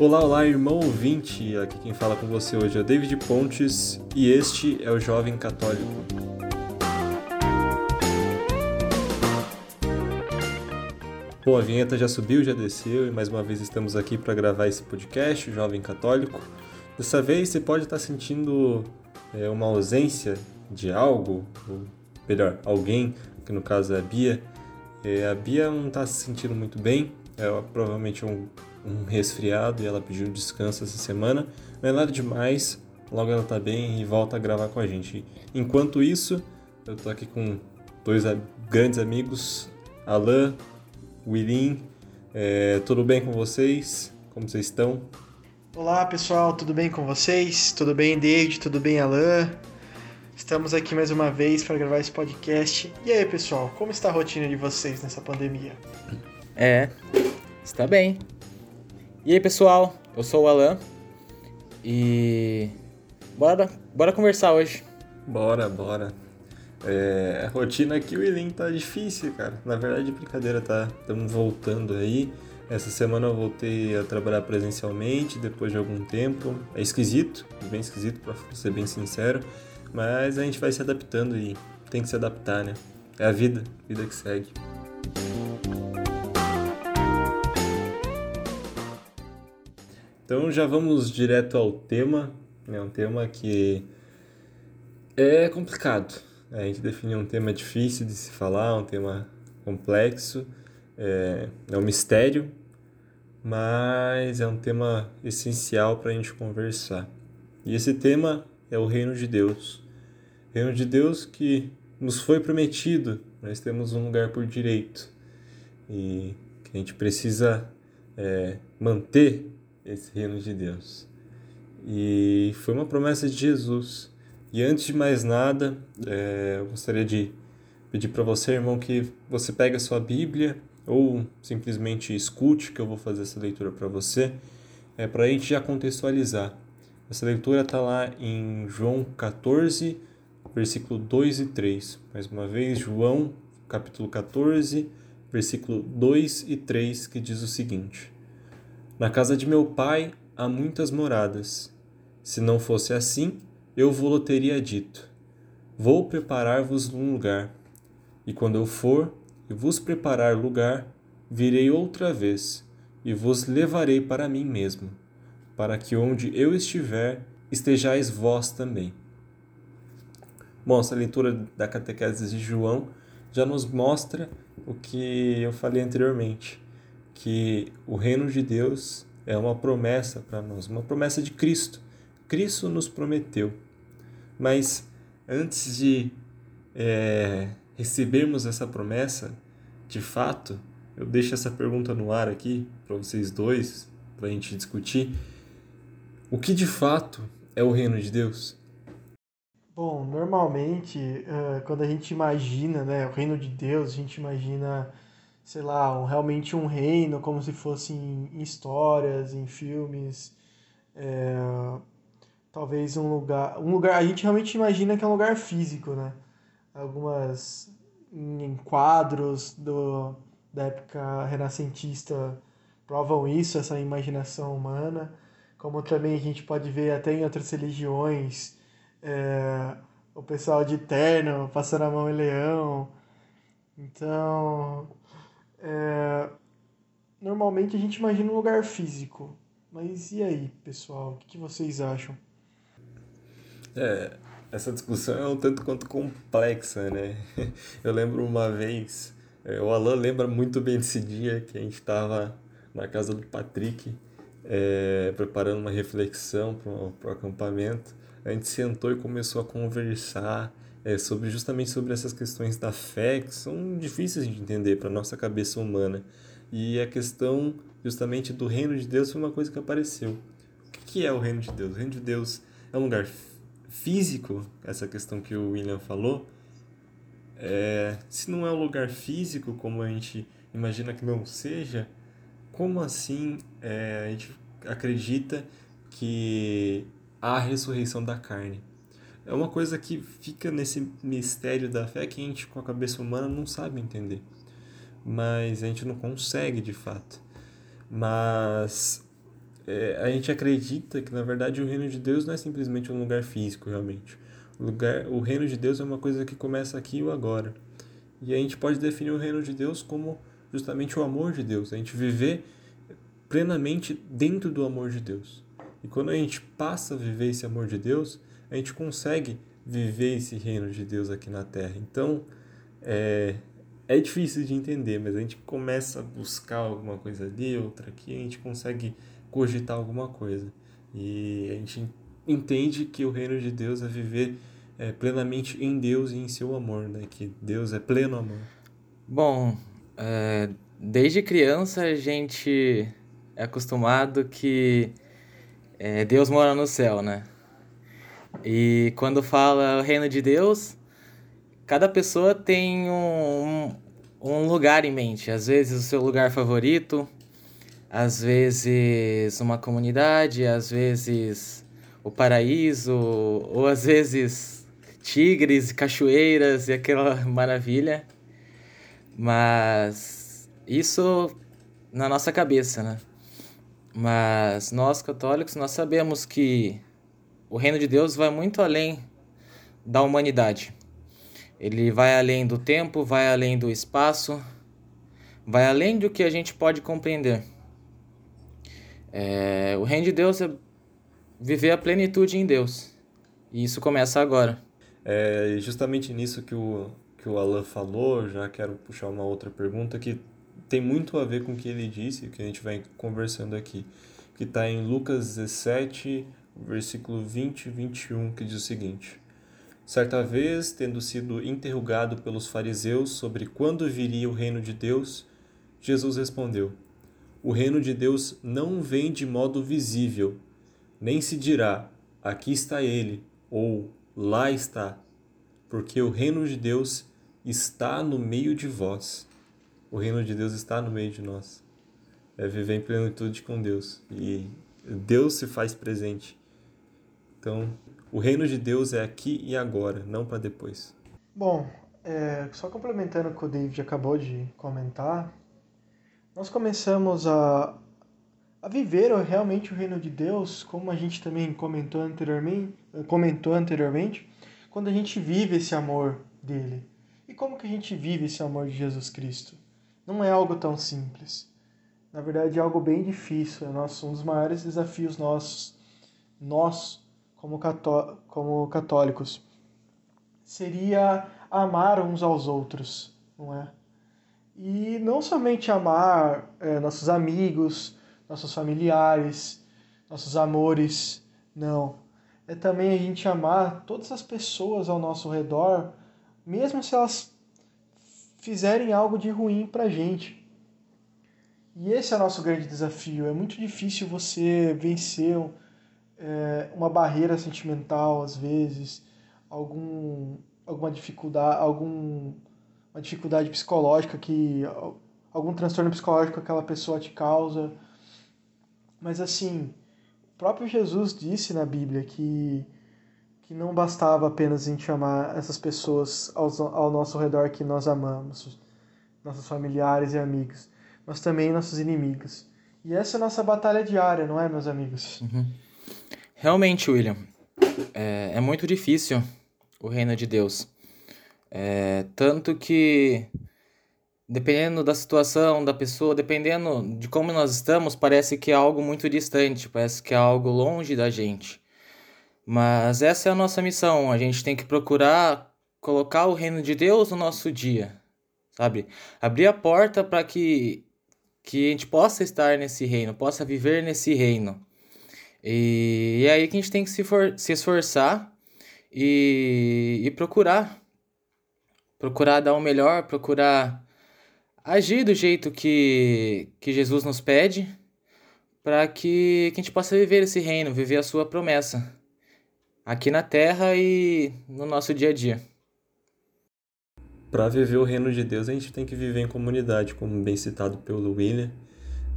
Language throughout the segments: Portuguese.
Olá, olá, irmão ouvinte! Aqui quem fala com você hoje é David Pontes e este é o Jovem Católico. Bom, a vinheta já subiu, já desceu e mais uma vez estamos aqui para gravar esse podcast, o Jovem Católico. Dessa vez você pode estar sentindo é, uma ausência de algo, ou melhor, alguém, que no caso é a Bia. É, a Bia não está se sentindo muito bem, é provavelmente um, um resfriado e ela pediu descanso essa semana. Não é nada demais, logo ela tá bem e volta a gravar com a gente. Enquanto isso, eu tô aqui com dois grandes amigos, Alan, Willin. É, tudo bem com vocês? Como vocês estão? Olá pessoal, tudo bem com vocês? Tudo bem, David? Tudo bem, Alan? Estamos aqui mais uma vez para gravar esse podcast. E aí, pessoal, como está a rotina de vocês nessa pandemia? É, está bem. E aí, pessoal, eu sou o Alan e bora, bora conversar hoje. Bora, bora. É, a rotina aqui, o Elim tá difícil, cara. Na verdade, brincadeira, tá? Estamos voltando aí. Essa semana eu voltei a trabalhar presencialmente depois de algum tempo. É esquisito, bem esquisito, pra ser bem sincero. Mas a gente vai se adaptando e tem que se adaptar, né? É a vida, vida que segue. Então já vamos direto ao tema, é um tema que é complicado. A gente definiu um tema difícil de se falar, um tema complexo, é, é um mistério, mas é um tema essencial para a gente conversar. E esse tema é o reino de Deus. Reino de Deus que nos foi prometido, nós temos um lugar por direito e que a gente precisa é, manter esse reino de Deus. E foi uma promessa de Jesus. E antes de mais nada, é, eu gostaria de pedir para você, irmão, que você pegue a sua Bíblia ou simplesmente escute que eu vou fazer essa leitura para você, é para a gente já contextualizar. Essa leitura está lá em João 14, versículo 2 e 3. Mais uma vez, João, capítulo 14, versículo 2 e 3, que diz o seguinte: na casa de meu pai há muitas moradas. Se não fosse assim, eu vou-lo teria dito: Vou preparar-vos um lugar. E quando eu for e vos preparar lugar, virei outra vez e vos levarei para mim mesmo, para que onde eu estiver, estejais vós também. Bom, essa leitura da catequese de João já nos mostra o que eu falei anteriormente que o reino de Deus é uma promessa para nós, uma promessa de Cristo. Cristo nos prometeu. Mas antes de é, recebermos essa promessa, de fato, eu deixo essa pergunta no ar aqui para vocês dois, para a gente discutir. O que de fato é o reino de Deus? Bom, normalmente, quando a gente imagina né, o reino de Deus, a gente imagina sei lá, um, realmente um reino, como se fosse em, em histórias, em filmes. É, talvez um lugar. Um lugar. A gente realmente imagina que é um lugar físico, né? Algumas. em quadros do, da época renascentista provam isso, essa imaginação humana. Como também a gente pode ver até em outras religiões. É, o pessoal de terno passando a mão em leão. Então, é, normalmente a gente imagina um lugar físico. Mas e aí, pessoal? O que, vocês acham? É, essa discussão é um tanto quanto complexa, né? Eu lembro uma vez, é, o Alan lembra muito bem desse dia que a gente estava na casa do Patrick, é, preparando uma reflexão para o acampamento. A gente sentou e começou a conversar é, sobre justamente sobre essas questões da fé que são difíceis de entender para nossa cabeça humana. E a questão justamente do reino de Deus foi uma coisa que apareceu. O que é o reino de Deus? O reino de Deus é um lugar físico, essa questão que o William falou. É, se não é um lugar físico, como a gente imagina que não seja, como assim é, a gente acredita que há a ressurreição da carne? É uma coisa que fica nesse mistério da fé que a gente, com a cabeça humana, não sabe entender. Mas a gente não consegue de fato. Mas é, a gente acredita que, na verdade, o reino de Deus não é simplesmente um lugar físico, realmente. O, lugar, o reino de Deus é uma coisa que começa aqui ou agora. E a gente pode definir o reino de Deus como justamente o amor de Deus, a gente viver plenamente dentro do amor de Deus. E quando a gente passa a viver esse amor de Deus, a gente consegue viver esse reino de Deus aqui na Terra. Então, é, é difícil de entender, mas a gente começa a buscar alguma coisa ali, outra aqui, a gente consegue cogitar alguma coisa. E a gente entende que o reino de Deus é viver é, plenamente em Deus e em seu amor, né? Que Deus é pleno amor. Bom, é, desde criança a gente é acostumado que é, Deus mora no céu, né? E quando fala o reino de Deus, cada pessoa tem um, um lugar em mente. Às vezes o seu lugar favorito, às vezes uma comunidade, às vezes o paraíso, ou às vezes tigres, cachoeiras e aquela maravilha. Mas isso na nossa cabeça, né? Mas nós católicos, nós sabemos que o reino de Deus vai muito além da humanidade. Ele vai além do tempo, vai além do espaço, vai além do que a gente pode compreender. É, o reino de Deus é viver a plenitude em Deus. E isso começa agora. É justamente nisso que o, que o Alan falou, já quero puxar uma outra pergunta que tem muito a ver com o que ele disse, que a gente vai conversando aqui, que está em Lucas 17, versículo 20 e 21, que diz o seguinte: Certa vez, tendo sido interrogado pelos fariseus sobre quando viria o reino de Deus, Jesus respondeu: O reino de Deus não vem de modo visível, nem se dirá: aqui está ele, ou lá está, porque o reino de Deus está no meio de vós. O reino de Deus está no meio de nós. É viver em plenitude com Deus. E Deus se faz presente. Então, o reino de Deus é aqui e agora, não para depois. Bom, é, só complementando o que o David acabou de comentar, nós começamos a, a viver realmente o reino de Deus, como a gente também comentou anteriormente, comentou anteriormente, quando a gente vive esse amor dele. E como que a gente vive esse amor de Jesus Cristo? Não é algo tão simples. Na verdade, é algo bem difícil. É nosso, um dos maiores desafios nossos, nós, como, cató como católicos, seria amar uns aos outros, não é? E não somente amar é, nossos amigos, nossos familiares, nossos amores, não. É também a gente amar todas as pessoas ao nosso redor, mesmo se elas fizerem algo de ruim pra gente. E esse é o nosso grande desafio. É muito difícil você vencer é, uma barreira sentimental, às vezes, algum, alguma dificuldade, algum, uma dificuldade psicológica que algum transtorno psicológico que aquela pessoa te causa. Mas assim, o próprio Jesus disse na Bíblia que que não bastava apenas a gente amar essas pessoas ao, ao nosso redor que nós amamos, nossos familiares e amigos, mas também nossos inimigos. E essa é a nossa batalha diária, não é, meus amigos? Uhum. Realmente, William, é, é, muito difícil o reino de Deus. É, tanto que, dependendo da situação da pessoa, dependendo de como nós estamos, parece que é algo muito distante, parece que é algo longe da gente. Mas essa é a nossa missão, a gente tem que procurar colocar o reino de Deus no nosso dia, sabe? Abrir a porta para que, que a gente possa estar nesse reino, possa viver nesse reino. E, é aí que a gente tem que se, for, se esforçar e, e procurar. Procurar dar o melhor, procurar agir do jeito que, que Jesus nos pede, para que, que a gente possa viver esse reino, viver a sua promessa, aqui na terra e no nosso dia a dia. Para viver o reino de Deus, a gente tem que viver em comunidade, como bem citado pelo William.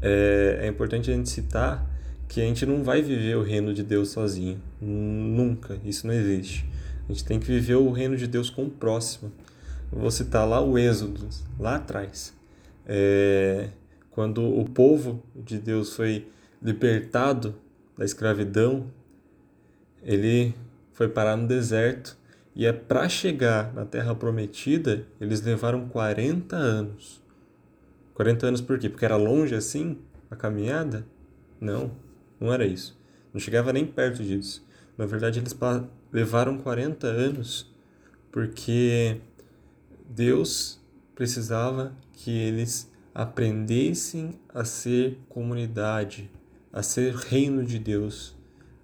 É, é importante a gente citar que a gente não vai viver o reino de Deus sozinho. Nunca. Isso não existe. A gente tem que viver o reino de Deus com o próximo. Vou citar lá o Êxodo, lá atrás. É, quando o povo de Deus foi libertado da escravidão, ele foi parar no deserto e é para chegar na terra prometida, eles levaram 40 anos. 40 anos por quê? Porque era longe assim a caminhada? Não, não era isso. Não chegava nem perto disso. Na verdade, eles levaram 40 anos porque Deus precisava que eles aprendessem a ser comunidade, a ser reino de Deus,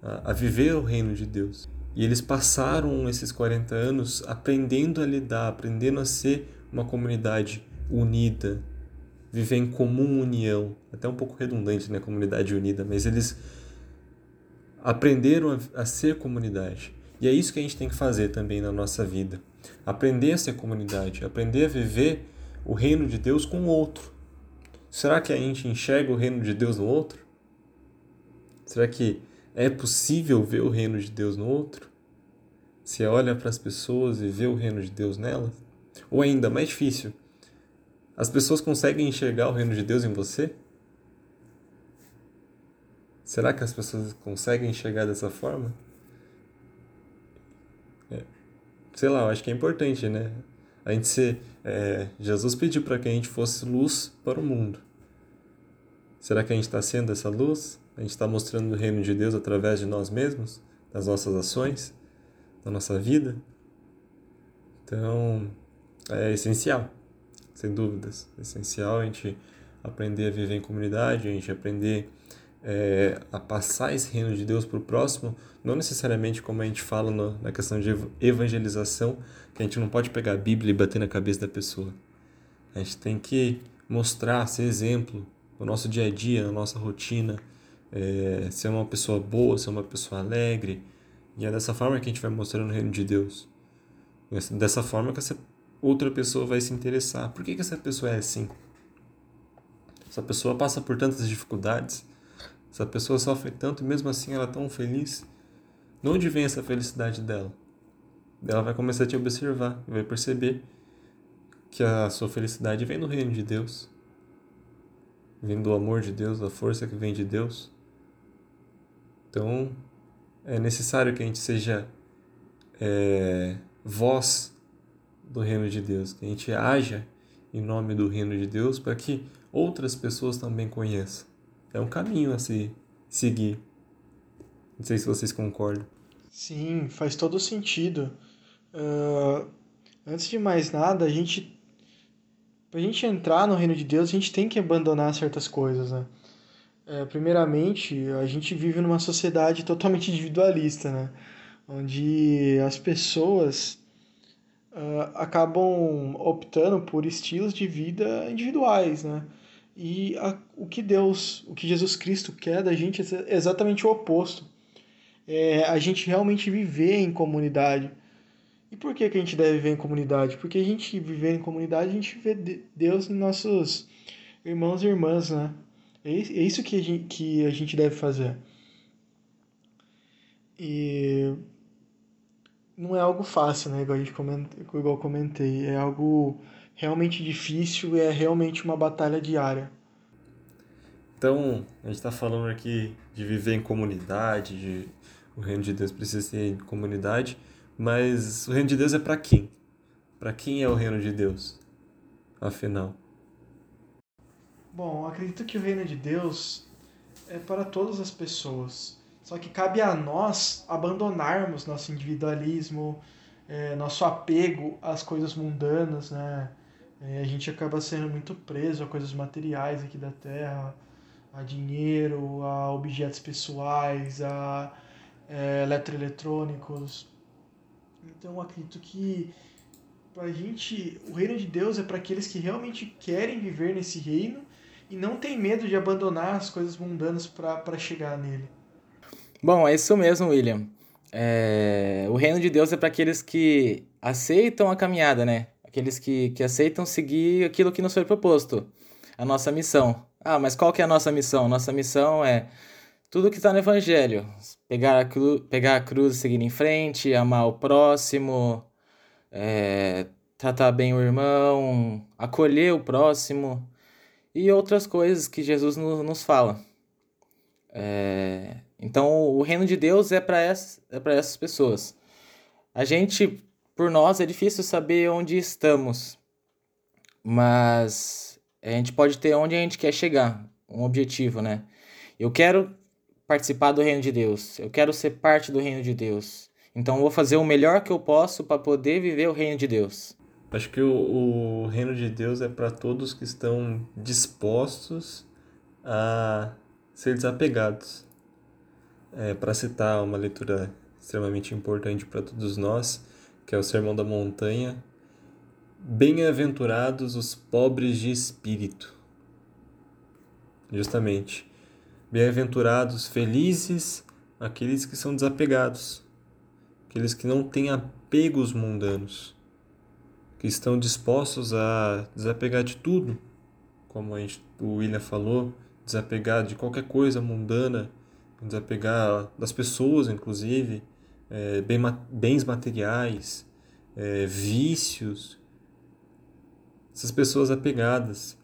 a, viver o reino de Deus. E eles passaram esses 40 anos aprendendo a lidar, aprendendo a ser uma comunidade unida, viver em comum união. Até um pouco redundante, né? Comunidade unida, mas eles aprenderam a, a ser comunidade. E é isso que a gente tem que fazer também na nossa vida. Aprender a ser comunidade, aprender a viver o reino de Deus com o outro. Será que a gente enxerga o reino de Deus no outro? Será que é possível ver o reino de Deus no outro? Você olha para as pessoas e vê o reino de Deus nelas? Ou ainda mais difícil, as pessoas conseguem enxergar o reino de Deus em você? Será que as pessoas conseguem enxergar dessa forma? É. Sei lá, eu acho que é importante, né? A gente ser. É, Jesus pediu para que a gente fosse luz para o mundo. Será que a gente está sendo essa luz? A gente está mostrando o reino de Deus através de nós mesmos, das nossas ações, da nossa vida? Então, é essencial, sem dúvidas. É essencial a gente aprender a viver em comunidade, a gente aprender é, a passar esse reino de Deus para o próximo, não necessariamente como a gente fala no, na questão de evangelização, que a gente não pode pegar a Bíblia e bater na cabeça da pessoa. A gente tem que mostrar, ser exemplo no nosso dia a dia, na nossa rotina, é, ser uma pessoa boa, ser uma pessoa alegre. E é dessa forma que a gente vai mostrando o reino de Deus. Dessa forma que essa outra pessoa vai se interessar. Por que, que essa pessoa é assim? Essa pessoa passa por tantas dificuldades essa pessoa sofre tanto e mesmo assim ela é tão feliz. De onde vem essa felicidade dela? Ela vai começar a te observar, vai perceber que a sua felicidade vem do reino de Deus, vem do amor de Deus, da força que vem de Deus. Então, é necessário que a gente seja é, voz do reino de Deus, que a gente haja em nome do reino de Deus para que outras pessoas também conheçam é um caminho a se seguir. Não sei se vocês concordam. Sim, faz todo sentido. Uh, antes de mais nada, a gente. Pra gente entrar no reino de Deus, a gente tem que abandonar certas coisas, né? É, primeiramente, a gente vive numa sociedade totalmente individualista, né? Onde as pessoas uh, acabam optando por estilos de vida individuais, né? E a, o que Deus, o que Jesus Cristo quer da gente é exatamente o oposto. É a gente realmente viver em comunidade. E por que, que a gente deve viver em comunidade? Porque a gente viver em comunidade, a gente vê Deus nos nossos irmãos e irmãs, né? É, é isso que a gente, que a gente deve fazer. E não é algo fácil, né? Igual, a gente coment... Igual eu comentei. É algo realmente difícil e é realmente uma batalha diária. Então, a gente está falando aqui de viver em comunidade, de o reino de Deus precisa ser em comunidade, mas o reino de Deus é para quem? Para quem é o reino de Deus? Afinal. Bom, acredito que o reino de Deus é para todas as pessoas. Só que cabe a nós abandonarmos nosso individualismo, é, nosso apego às coisas mundanas, né? É, a gente acaba sendo muito preso a coisas materiais aqui da Terra, a dinheiro, a objetos pessoais, a é, eletroeletrônicos. Então acredito que a gente, o reino de Deus é para aqueles que realmente querem viver nesse reino e não tem medo de abandonar as coisas mundanas para chegar nele. Bom, é isso mesmo, William. É... O reino de Deus é para aqueles que aceitam a caminhada, né? Aqueles que, que aceitam seguir aquilo que nos foi proposto, a nossa missão. Ah, mas qual que é a nossa missão? Nossa missão é tudo que está no Evangelho. Pegar a, cru, pegar a cruz e seguir em frente, amar o próximo, é, tratar bem o irmão, acolher o próximo e outras coisas que Jesus no, nos fala. É, então, o reino de Deus é para essas, é essas pessoas. A gente, por nós, é difícil saber onde estamos, mas a gente pode ter onde a gente quer chegar, um objetivo, né? Eu quero participar do reino de Deus, eu quero ser parte do reino de Deus. Então, vou fazer o melhor que eu posso para poder viver o reino de Deus. Acho que o, o reino de Deus é para todos que estão dispostos a ser desapegados. É, para citar uma leitura extremamente importante para todos nós, que é o Sermão da Montanha, Bem-aventurados os pobres de espírito. Justamente. Bem-aventurados, felizes aqueles que são desapegados, aqueles que não têm apegos mundanos que estão dispostos a desapegar de tudo, como a gente, o William falou, desapegar de qualquer coisa mundana, desapegar das pessoas, inclusive, é, bens materiais, é, vícios, essas pessoas apegadas.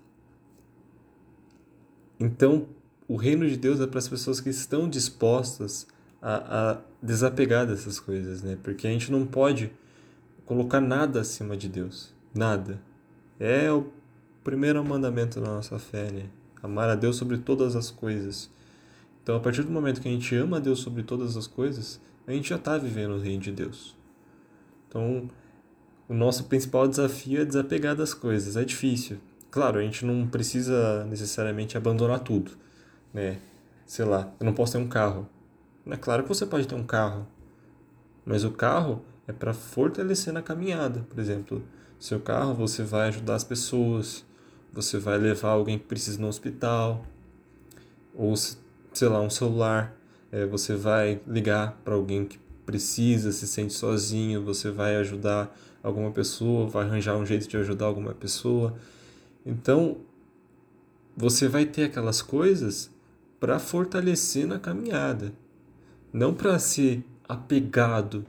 Então, o reino de Deus é para as pessoas que estão dispostas a, a desapegar dessas coisas, né? Porque a gente não pode colocar nada acima de Deus. Nada. É o primeiro mandamento da nossa fé, né? Amar a Deus sobre todas as coisas. Então, a partir do momento que a gente ama a Deus sobre todas as coisas, a gente já está vivendo o reino de Deus. Então, o nosso principal desafio é desapegar das coisas. É difícil. Claro, a gente não precisa necessariamente abandonar tudo, né? Sei lá, eu não posso ter um carro. É claro que você pode ter um carro, mas o carro é para fortalecer na caminhada. Por exemplo, seu carro você vai ajudar as pessoas, você vai levar alguém que precisa no hospital, ou sei lá, um celular, é, você vai ligar para alguém que precisa, se sente sozinho, você vai ajudar alguma pessoa, vai arranjar um jeito de ajudar alguma pessoa. Então, você vai ter aquelas coisas para fortalecer na caminhada, não para ser apegado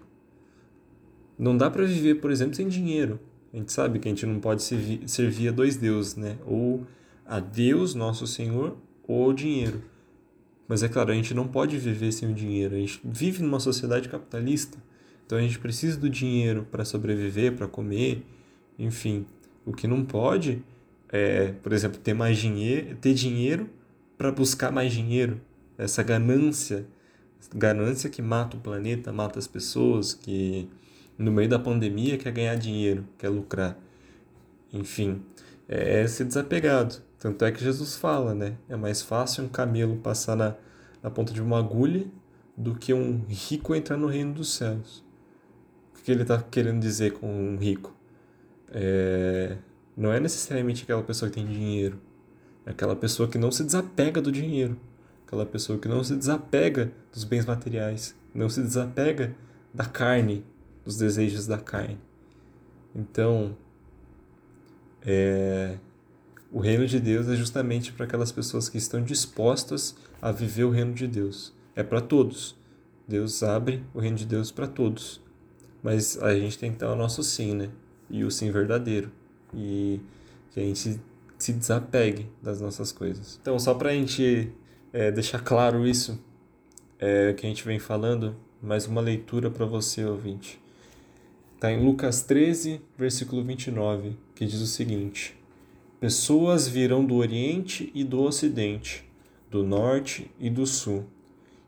não dá para viver, por exemplo, sem dinheiro. A gente sabe que a gente não pode servir, servir a dois deuses, né? Ou a Deus, nosso Senhor, ou o dinheiro. Mas é claro, a gente não pode viver sem o dinheiro. A gente vive numa sociedade capitalista. Então a gente precisa do dinheiro para sobreviver, para comer, enfim. O que não pode é, por exemplo, ter mais dinheiro, ter dinheiro para buscar mais dinheiro. Essa ganância, ganância que mata o planeta, mata as pessoas, que no meio da pandemia quer ganhar dinheiro, quer lucrar. Enfim, é ser desapegado. Tanto é que Jesus fala, né? É mais fácil um camelo passar na, na ponta de uma agulha do que um rico entrar no reino dos céus. O que ele está querendo dizer com um rico? É, não é necessariamente aquela pessoa que tem dinheiro. É aquela pessoa que não se desapega do dinheiro. Aquela pessoa que não se desapega dos bens materiais. Não se desapega da carne, dos desejos da carne. Então, é, o reino de Deus é justamente para aquelas pessoas que estão dispostas a viver o reino de Deus. É para todos. Deus abre o reino de Deus para todos. Mas a gente tem que ter o nosso sim, né? E o sim verdadeiro. E que a gente se desapegue das nossas coisas. Então, só para a gente é, deixar claro isso é, que a gente vem falando, mais uma leitura para você, ouvinte. Está em Lucas 13, versículo 29, que diz o seguinte: Pessoas virão do Oriente e do Ocidente, do Norte e do Sul,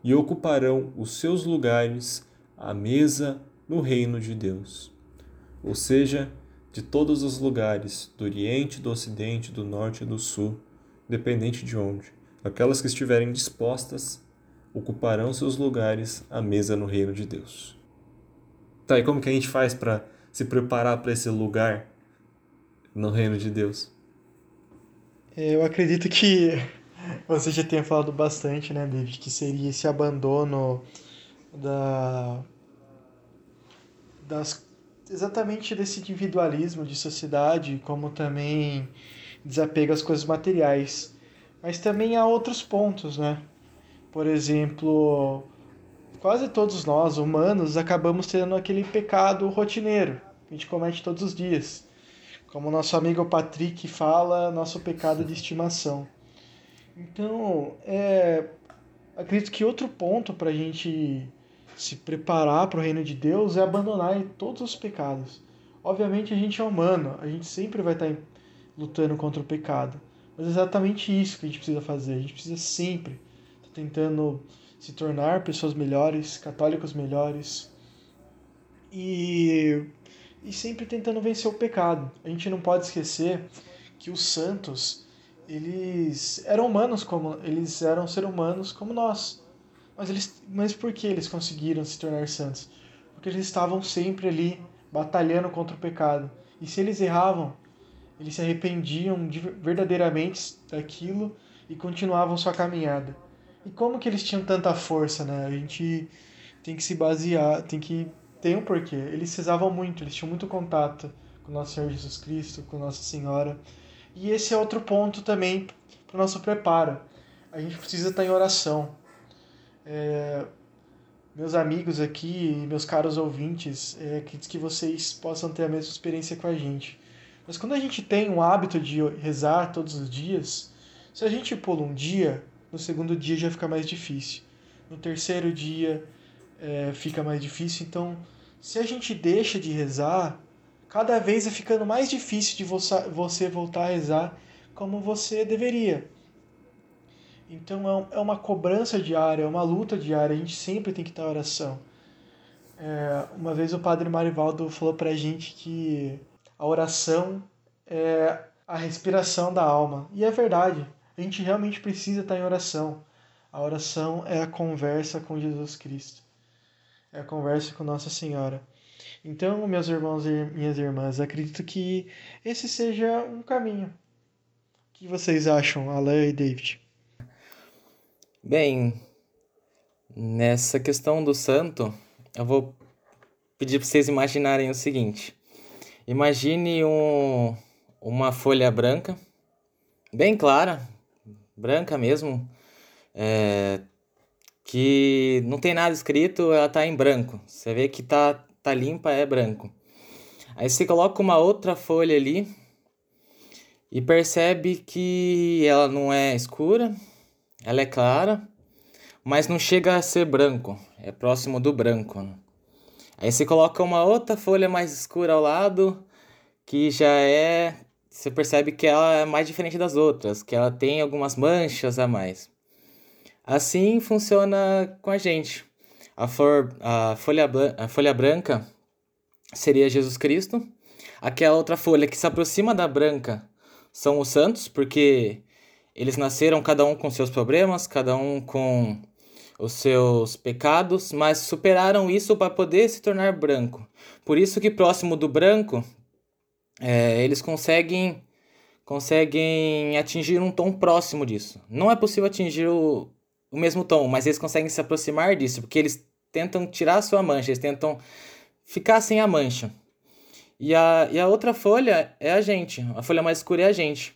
e ocuparão os seus lugares à mesa no reino de Deus. Ou seja, de todos os lugares, do Oriente, do Ocidente, do Norte e do Sul, dependente de onde, aquelas que estiverem dispostas ocuparão seus lugares à mesa no reino de Deus. Tá, e como que a gente faz para se preparar para esse lugar no reino de Deus? Eu acredito que você já tenha falado bastante, né, David, que seria esse abandono da das exatamente desse individualismo de sociedade, como também desapego às coisas materiais. Mas também há outros pontos, né? Por exemplo, quase todos nós, humanos, acabamos tendo aquele pecado rotineiro que a gente comete todos os dias. Como nosso amigo Patrick fala, nosso pecado de estimação. Então, é, acredito que outro ponto para a gente se preparar para o reino de Deus é abandonar todos os pecados. Obviamente a gente é humano, a gente sempre vai estar lutando contra o pecado. Mas é exatamente isso que a gente precisa fazer. A gente precisa sempre estar tentando se tornar pessoas melhores, católicos melhores e, e sempre tentando vencer o pecado. A gente não pode esquecer que os santos eles eram humanos como eles eram seres humanos como nós. Mas eles mas por que eles conseguiram se tornar santos? Porque eles estavam sempre ali batalhando contra o pecado. E se eles erravam, eles se arrependiam de, verdadeiramente daquilo e continuavam sua caminhada. E como que eles tinham tanta força, né? A gente tem que se basear, tem que ter um porquê. Eles precisavam muito, eles tinham muito contato com nosso Senhor Jesus Cristo, com Nossa Senhora. E esse é outro ponto também para o nosso preparo. A gente precisa estar em oração. É, meus amigos aqui, meus caros ouvintes, é, acredito que vocês possam ter a mesma experiência com a gente. Mas quando a gente tem o hábito de rezar todos os dias, se a gente pula um dia, no segundo dia já fica mais difícil. No terceiro dia é, fica mais difícil. Então, se a gente deixa de rezar, cada vez é ficando mais difícil de você voltar a rezar como você deveria. Então é, é uma cobrança diária, é uma luta diária, a gente sempre tem que estar em oração. É, uma vez o padre Marivaldo falou pra gente que a oração é a respiração da alma. E é verdade, a gente realmente precisa estar em oração. A oração é a conversa com Jesus Cristo, a conversa com Nossa Senhora. Então, meus irmãos e minhas irmãs, acredito que esse seja um caminho. O que vocês acham, Alain e David? Bem, nessa questão do santo, eu vou pedir para vocês imaginarem o seguinte. Imagine um, uma folha branca, bem clara, branca mesmo, é, que não tem nada escrito, ela tá em branco. Você vê que tá, tá limpa, é branco. Aí você coloca uma outra folha ali e percebe que ela não é escura, ela é clara, mas não chega a ser branco, é próximo do branco. Né? Aí você coloca uma outra folha mais escura ao lado, que já é. Você percebe que ela é mais diferente das outras, que ela tem algumas manchas a mais. Assim funciona com a gente. A, a, folha, a folha branca seria Jesus Cristo. Aquela outra folha que se aproxima da branca são os santos, porque eles nasceram cada um com seus problemas, cada um com os seus pecados, mas superaram isso para poder se tornar branco. Por isso que próximo do branco, é, eles conseguem conseguem atingir um tom próximo disso. Não é possível atingir o, o mesmo tom, mas eles conseguem se aproximar disso, porque eles tentam tirar a sua mancha, eles tentam ficar sem a mancha. E a, e a outra folha é a gente, a folha mais escura é a gente.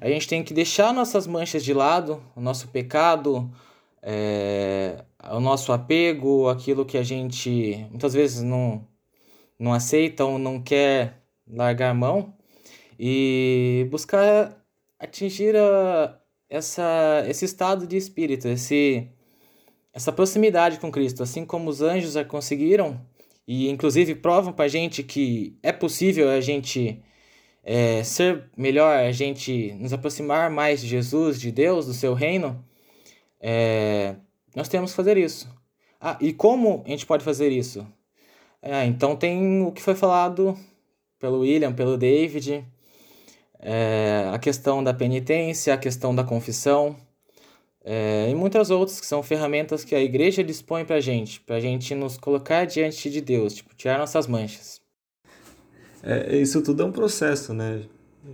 A gente tem que deixar nossas manchas de lado, o nosso pecado, é, o nosso apego, aquilo que a gente muitas vezes não, não aceita ou não quer largar a mão e buscar atingir a, essa, esse estado de espírito, esse, essa proximidade com Cristo, assim como os anjos a conseguiram e inclusive provam para a gente que é possível a gente é, ser melhor, a gente nos aproximar mais de Jesus, de Deus, do seu reino. É, nós temos que fazer isso. Ah, e como a gente pode fazer isso? É, então tem o que foi falado pelo William, pelo David, é, a questão da penitência, a questão da confissão, é, e muitas outras que são ferramentas que a igreja dispõe para a gente, para a gente nos colocar diante de Deus, tipo, tirar nossas manchas. É, isso tudo é um processo, né?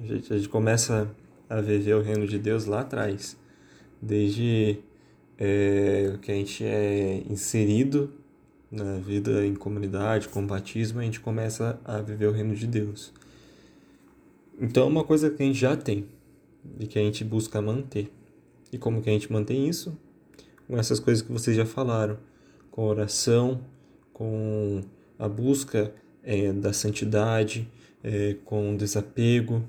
A gente, a gente começa a viver o reino de Deus lá atrás, desde é, que a gente é inserido na vida em comunidade, com batismo, a gente começa a viver o reino de Deus. Então é uma coisa que a gente já tem e que a gente busca manter. E como que a gente mantém isso? Com essas coisas que vocês já falaram, com oração, com a busca é, da santidade, é, com desapego.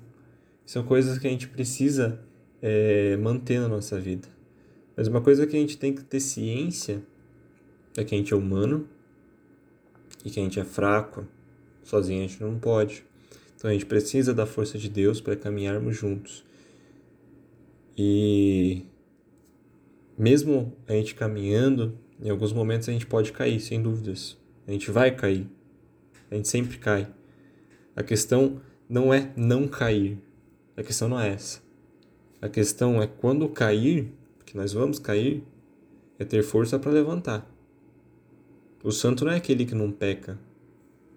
São coisas que a gente precisa é, manter na nossa vida. Mas uma coisa que a gente tem que ter ciência é que a gente é humano e que a gente é fraco. Sozinho a gente não pode. Então a gente precisa da força de Deus para caminharmos juntos. E mesmo a gente caminhando, em alguns momentos a gente pode cair, sem dúvidas. A gente vai cair. A gente sempre cai. A questão não é não cair. A questão não é essa. A questão é quando cair, que nós vamos cair, é ter força para levantar. O santo não é aquele que não peca,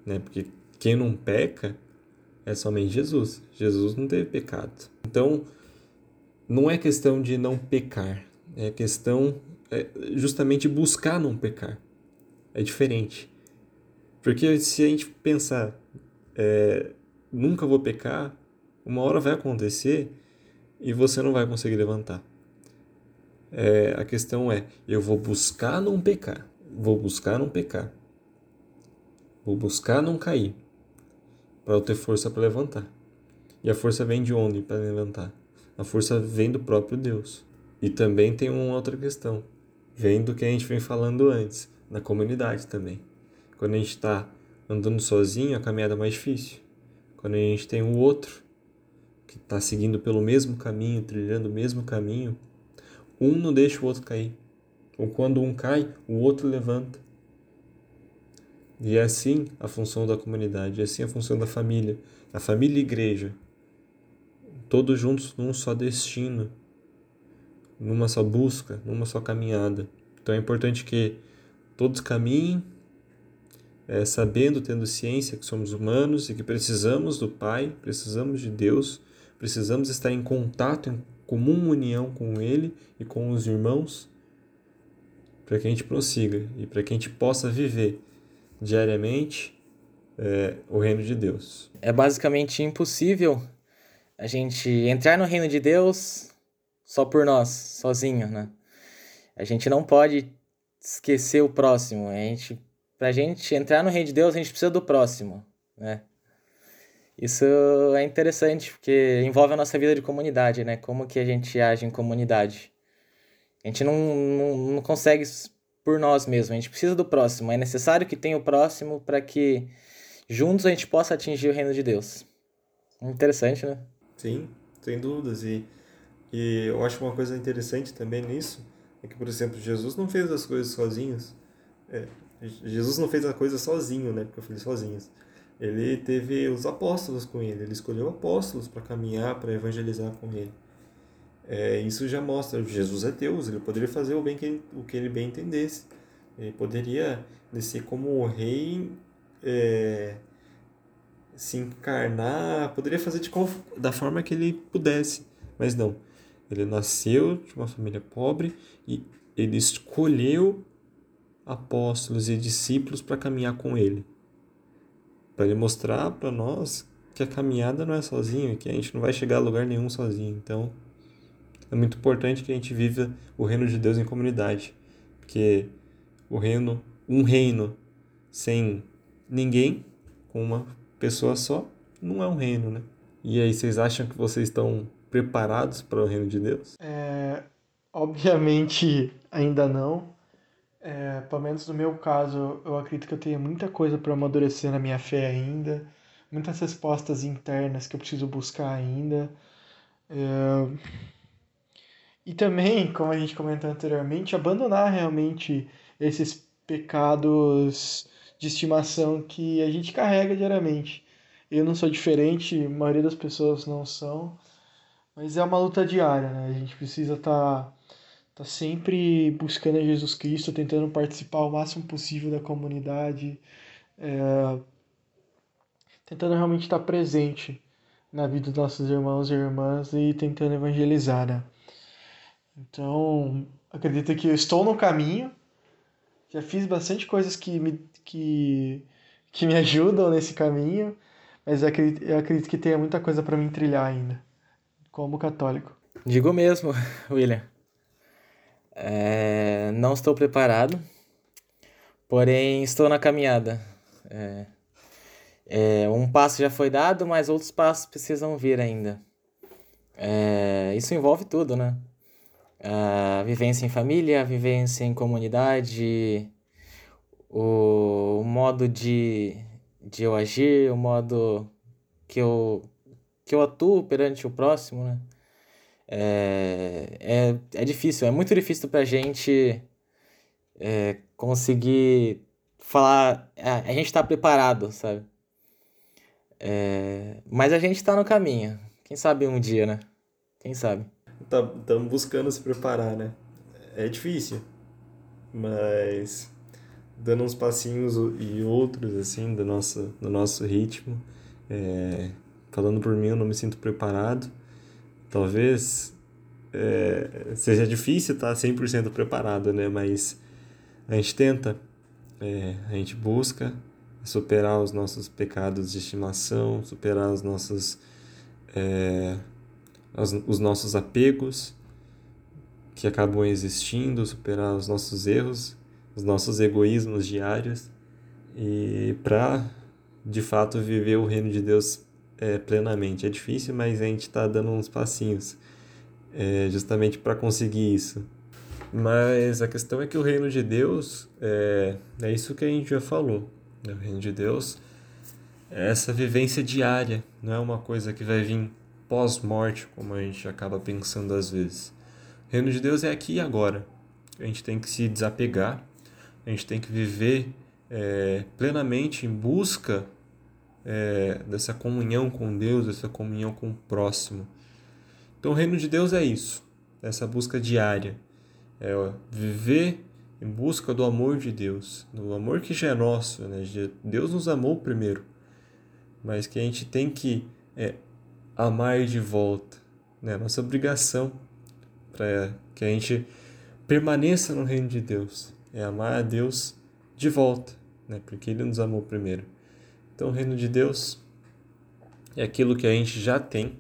né? Porque quem não peca é somente Jesus. Jesus não teve pecado. Então, não é questão de não pecar, é questão é justamente buscar não pecar. É diferente. Porque se a gente pensar, é, nunca vou pecar, uma hora vai acontecer e você não vai conseguir levantar. É, a questão é: eu vou buscar não pecar, vou buscar não pecar, vou buscar não cair, para eu ter força para levantar. E a força vem de onde para levantar? A força vem do próprio Deus. E também tem uma outra questão: vem do que a gente vem falando antes, na comunidade também. Quando a gente está andando sozinho, a caminhada é mais difícil. Quando a gente tem o outro que está seguindo pelo mesmo caminho, trilhando o mesmo caminho, um não deixa o outro cair. Ou quando um cai, o outro levanta. E é assim a função da comunidade, é assim a função da família, a família e igreja. Todos juntos num só destino, numa só busca, numa só caminhada. Então é importante que todos caminhem, é, sabendo, tendo ciência que somos humanos e que precisamos do Pai, precisamos de Deus, precisamos estar em contato, em comum união com Ele e com os irmãos, para que a gente prossiga e para que a gente possa viver diariamente é, o reino de Deus. É basicamente impossível a gente entrar no reino de Deus só por nós, sozinho, né? A gente não pode esquecer o próximo. A gente, pra gente entrar no reino de Deus, a gente precisa do próximo, né? Isso é interessante, porque envolve a nossa vida de comunidade, né? Como que a gente age em comunidade. A gente não, não, não consegue por nós mesmos, a gente precisa do próximo. É necessário que tenha o próximo para que juntos a gente possa atingir o reino de Deus. Interessante, né? Sim, sem dúvidas. E, e eu acho uma coisa interessante também nisso, é que, por exemplo, Jesus não fez as coisas sozinhos. É, Jesus não fez a coisa sozinho, né? Porque eu falei sozinhos. Ele teve os apóstolos com ele, ele escolheu apóstolos para caminhar, para evangelizar com ele. É, isso já mostra, Jesus é Deus, ele poderia fazer o, bem que, o que ele bem entendesse. Ele poderia descer como o rei, é, se encarnar, poderia fazer de da forma que ele pudesse, mas não. Ele nasceu de uma família pobre e ele escolheu apóstolos e discípulos para caminhar com ele. Para ele mostrar para nós que a caminhada não é sozinho, que a gente não vai chegar a lugar nenhum sozinho. Então, é muito importante que a gente viva o reino de Deus em comunidade, porque o reino, um reino sem ninguém, com uma pessoa só, não é um reino, né? E aí, vocês acham que vocês estão preparados para o reino de Deus? É, obviamente, ainda não. É, pelo menos no meu caso, eu acredito que eu tenho muita coisa para amadurecer na minha fé ainda, muitas respostas internas que eu preciso buscar ainda. É, e também, como a gente comentou anteriormente, abandonar realmente esses pecados de estimação que a gente carrega diariamente. Eu não sou diferente, a maioria das pessoas não são, mas é uma luta diária, né? A gente precisa estar tá, tá sempre buscando Jesus Cristo, tentando participar o máximo possível da comunidade, é, tentando realmente estar presente na vida dos nossos irmãos e irmãs e tentando evangelizar, né? Então, acredito que estou no caminho, já fiz bastante coisas que me, que, que me ajudam nesse caminho, mas eu acredito, eu acredito que tenha muita coisa para me trilhar ainda, como católico. Digo mesmo, William. É, não estou preparado, porém estou na caminhada. É, é, um passo já foi dado, mas outros passos precisam vir ainda. É, isso envolve tudo, né? A vivência em família, a vivência em comunidade, o, o modo de, de eu agir, o modo que eu, que eu atuo perante o próximo, né? É, é, é difícil, é muito difícil pra gente é, conseguir falar. A, a gente tá preparado, sabe? É, mas a gente tá no caminho. Quem sabe um dia, né? Quem sabe? Estamos tá, buscando se preparar, né? É difícil, mas dando uns passinhos e outros, assim, do nosso, do nosso ritmo. É, falando por mim, eu não me sinto preparado. Talvez é, seja difícil estar 100% preparado, né? Mas a gente tenta, é, a gente busca superar os nossos pecados de estimação, superar os nossos, os, os nossos apegos que acabam existindo, superar os nossos erros, os nossos egoísmos diários e para de fato viver o reino de Deus é, plenamente. É difícil, mas a gente está dando uns passinhos é, justamente para conseguir isso. Mas a questão é que o reino de Deus é, é isso que a gente já falou. Né? O reino de Deus é essa vivência diária, não é uma coisa que vai vir pós-morte, como a gente acaba pensando às vezes. O reino de Deus é aqui e agora. A gente tem que se desapegar, a gente tem que viver é, plenamente em busca é, dessa comunhão com Deus, dessa comunhão com o próximo. Então, o reino de Deus é isso, essa busca diária, é viver em busca do amor de Deus, do amor que já é nosso, né? Deus nos amou primeiro, mas que a gente tem que é, amar de volta, né? Nossa obrigação para que a gente permaneça no reino de Deus é amar a Deus de volta, né? Porque Ele nos amou primeiro. Então, o reino de Deus é aquilo que a gente já tem,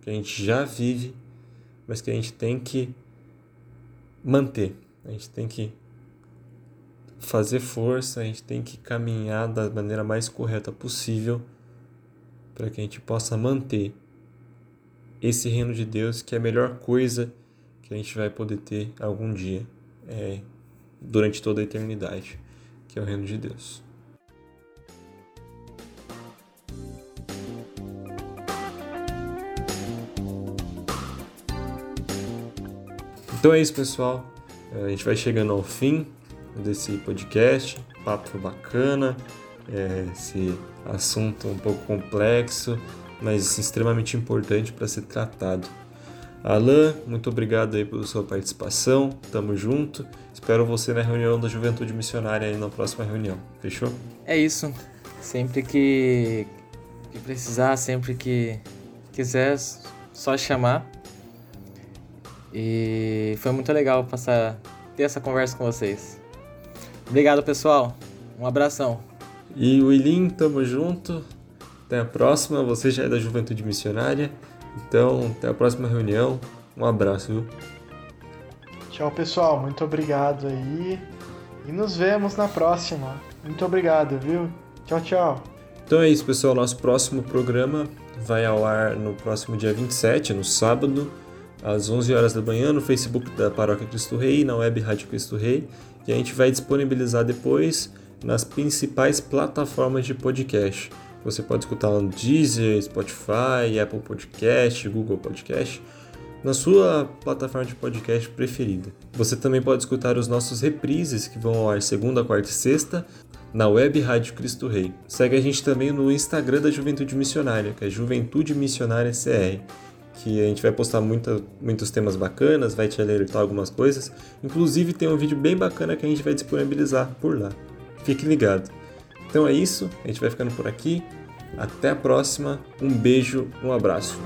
que a gente já vive, mas que a gente tem que manter. A gente tem que fazer força, a gente tem que caminhar da maneira mais correta possível para que a gente possa manter esse reino de Deus, que é a melhor coisa que a gente vai poder ter algum dia, é, durante toda a eternidade, que é o reino de Deus. Então é isso, pessoal. A gente vai chegando ao fim desse podcast. Papo bacana, é, esse assunto um pouco complexo, mas extremamente importante para ser tratado. Alan, muito obrigado aí pela sua participação. Tamo junto. Espero você na reunião da Juventude Missionária aí na próxima reunião. Fechou? É isso. Sempre que, que precisar, sempre que quiser, só chamar. E foi muito legal passar ter essa conversa com vocês. Obrigado, pessoal. Um abração. E Willim, tamo junto. Até a próxima. Você já é da Juventude Missionária. Então, até a próxima reunião. Um abraço, viu? Tchau, pessoal. Muito obrigado aí. E nos vemos na próxima. Muito obrigado, viu? Tchau, tchau. Então é isso, pessoal. Nosso próximo programa vai ao ar no próximo dia 27, no sábado às 11 horas da manhã no Facebook da Paróquia Cristo Rei na web Rádio Cristo Rei. E a gente vai disponibilizar depois nas principais plataformas de podcast. Você pode escutar no Deezer, Spotify, Apple Podcast, Google Podcast, na sua plataforma de podcast preferida. Você também pode escutar os nossos reprises que vão ao ar segunda, quarta e sexta na web Rádio Cristo Rei. Segue a gente também no Instagram da Juventude Missionária, que é Juventude Missionária CR que a gente vai postar muita, muitos temas bacanas, vai te alertar algumas coisas. Inclusive tem um vídeo bem bacana que a gente vai disponibilizar por lá. Fique ligado. Então é isso, a gente vai ficando por aqui. Até a próxima. Um beijo, um abraço.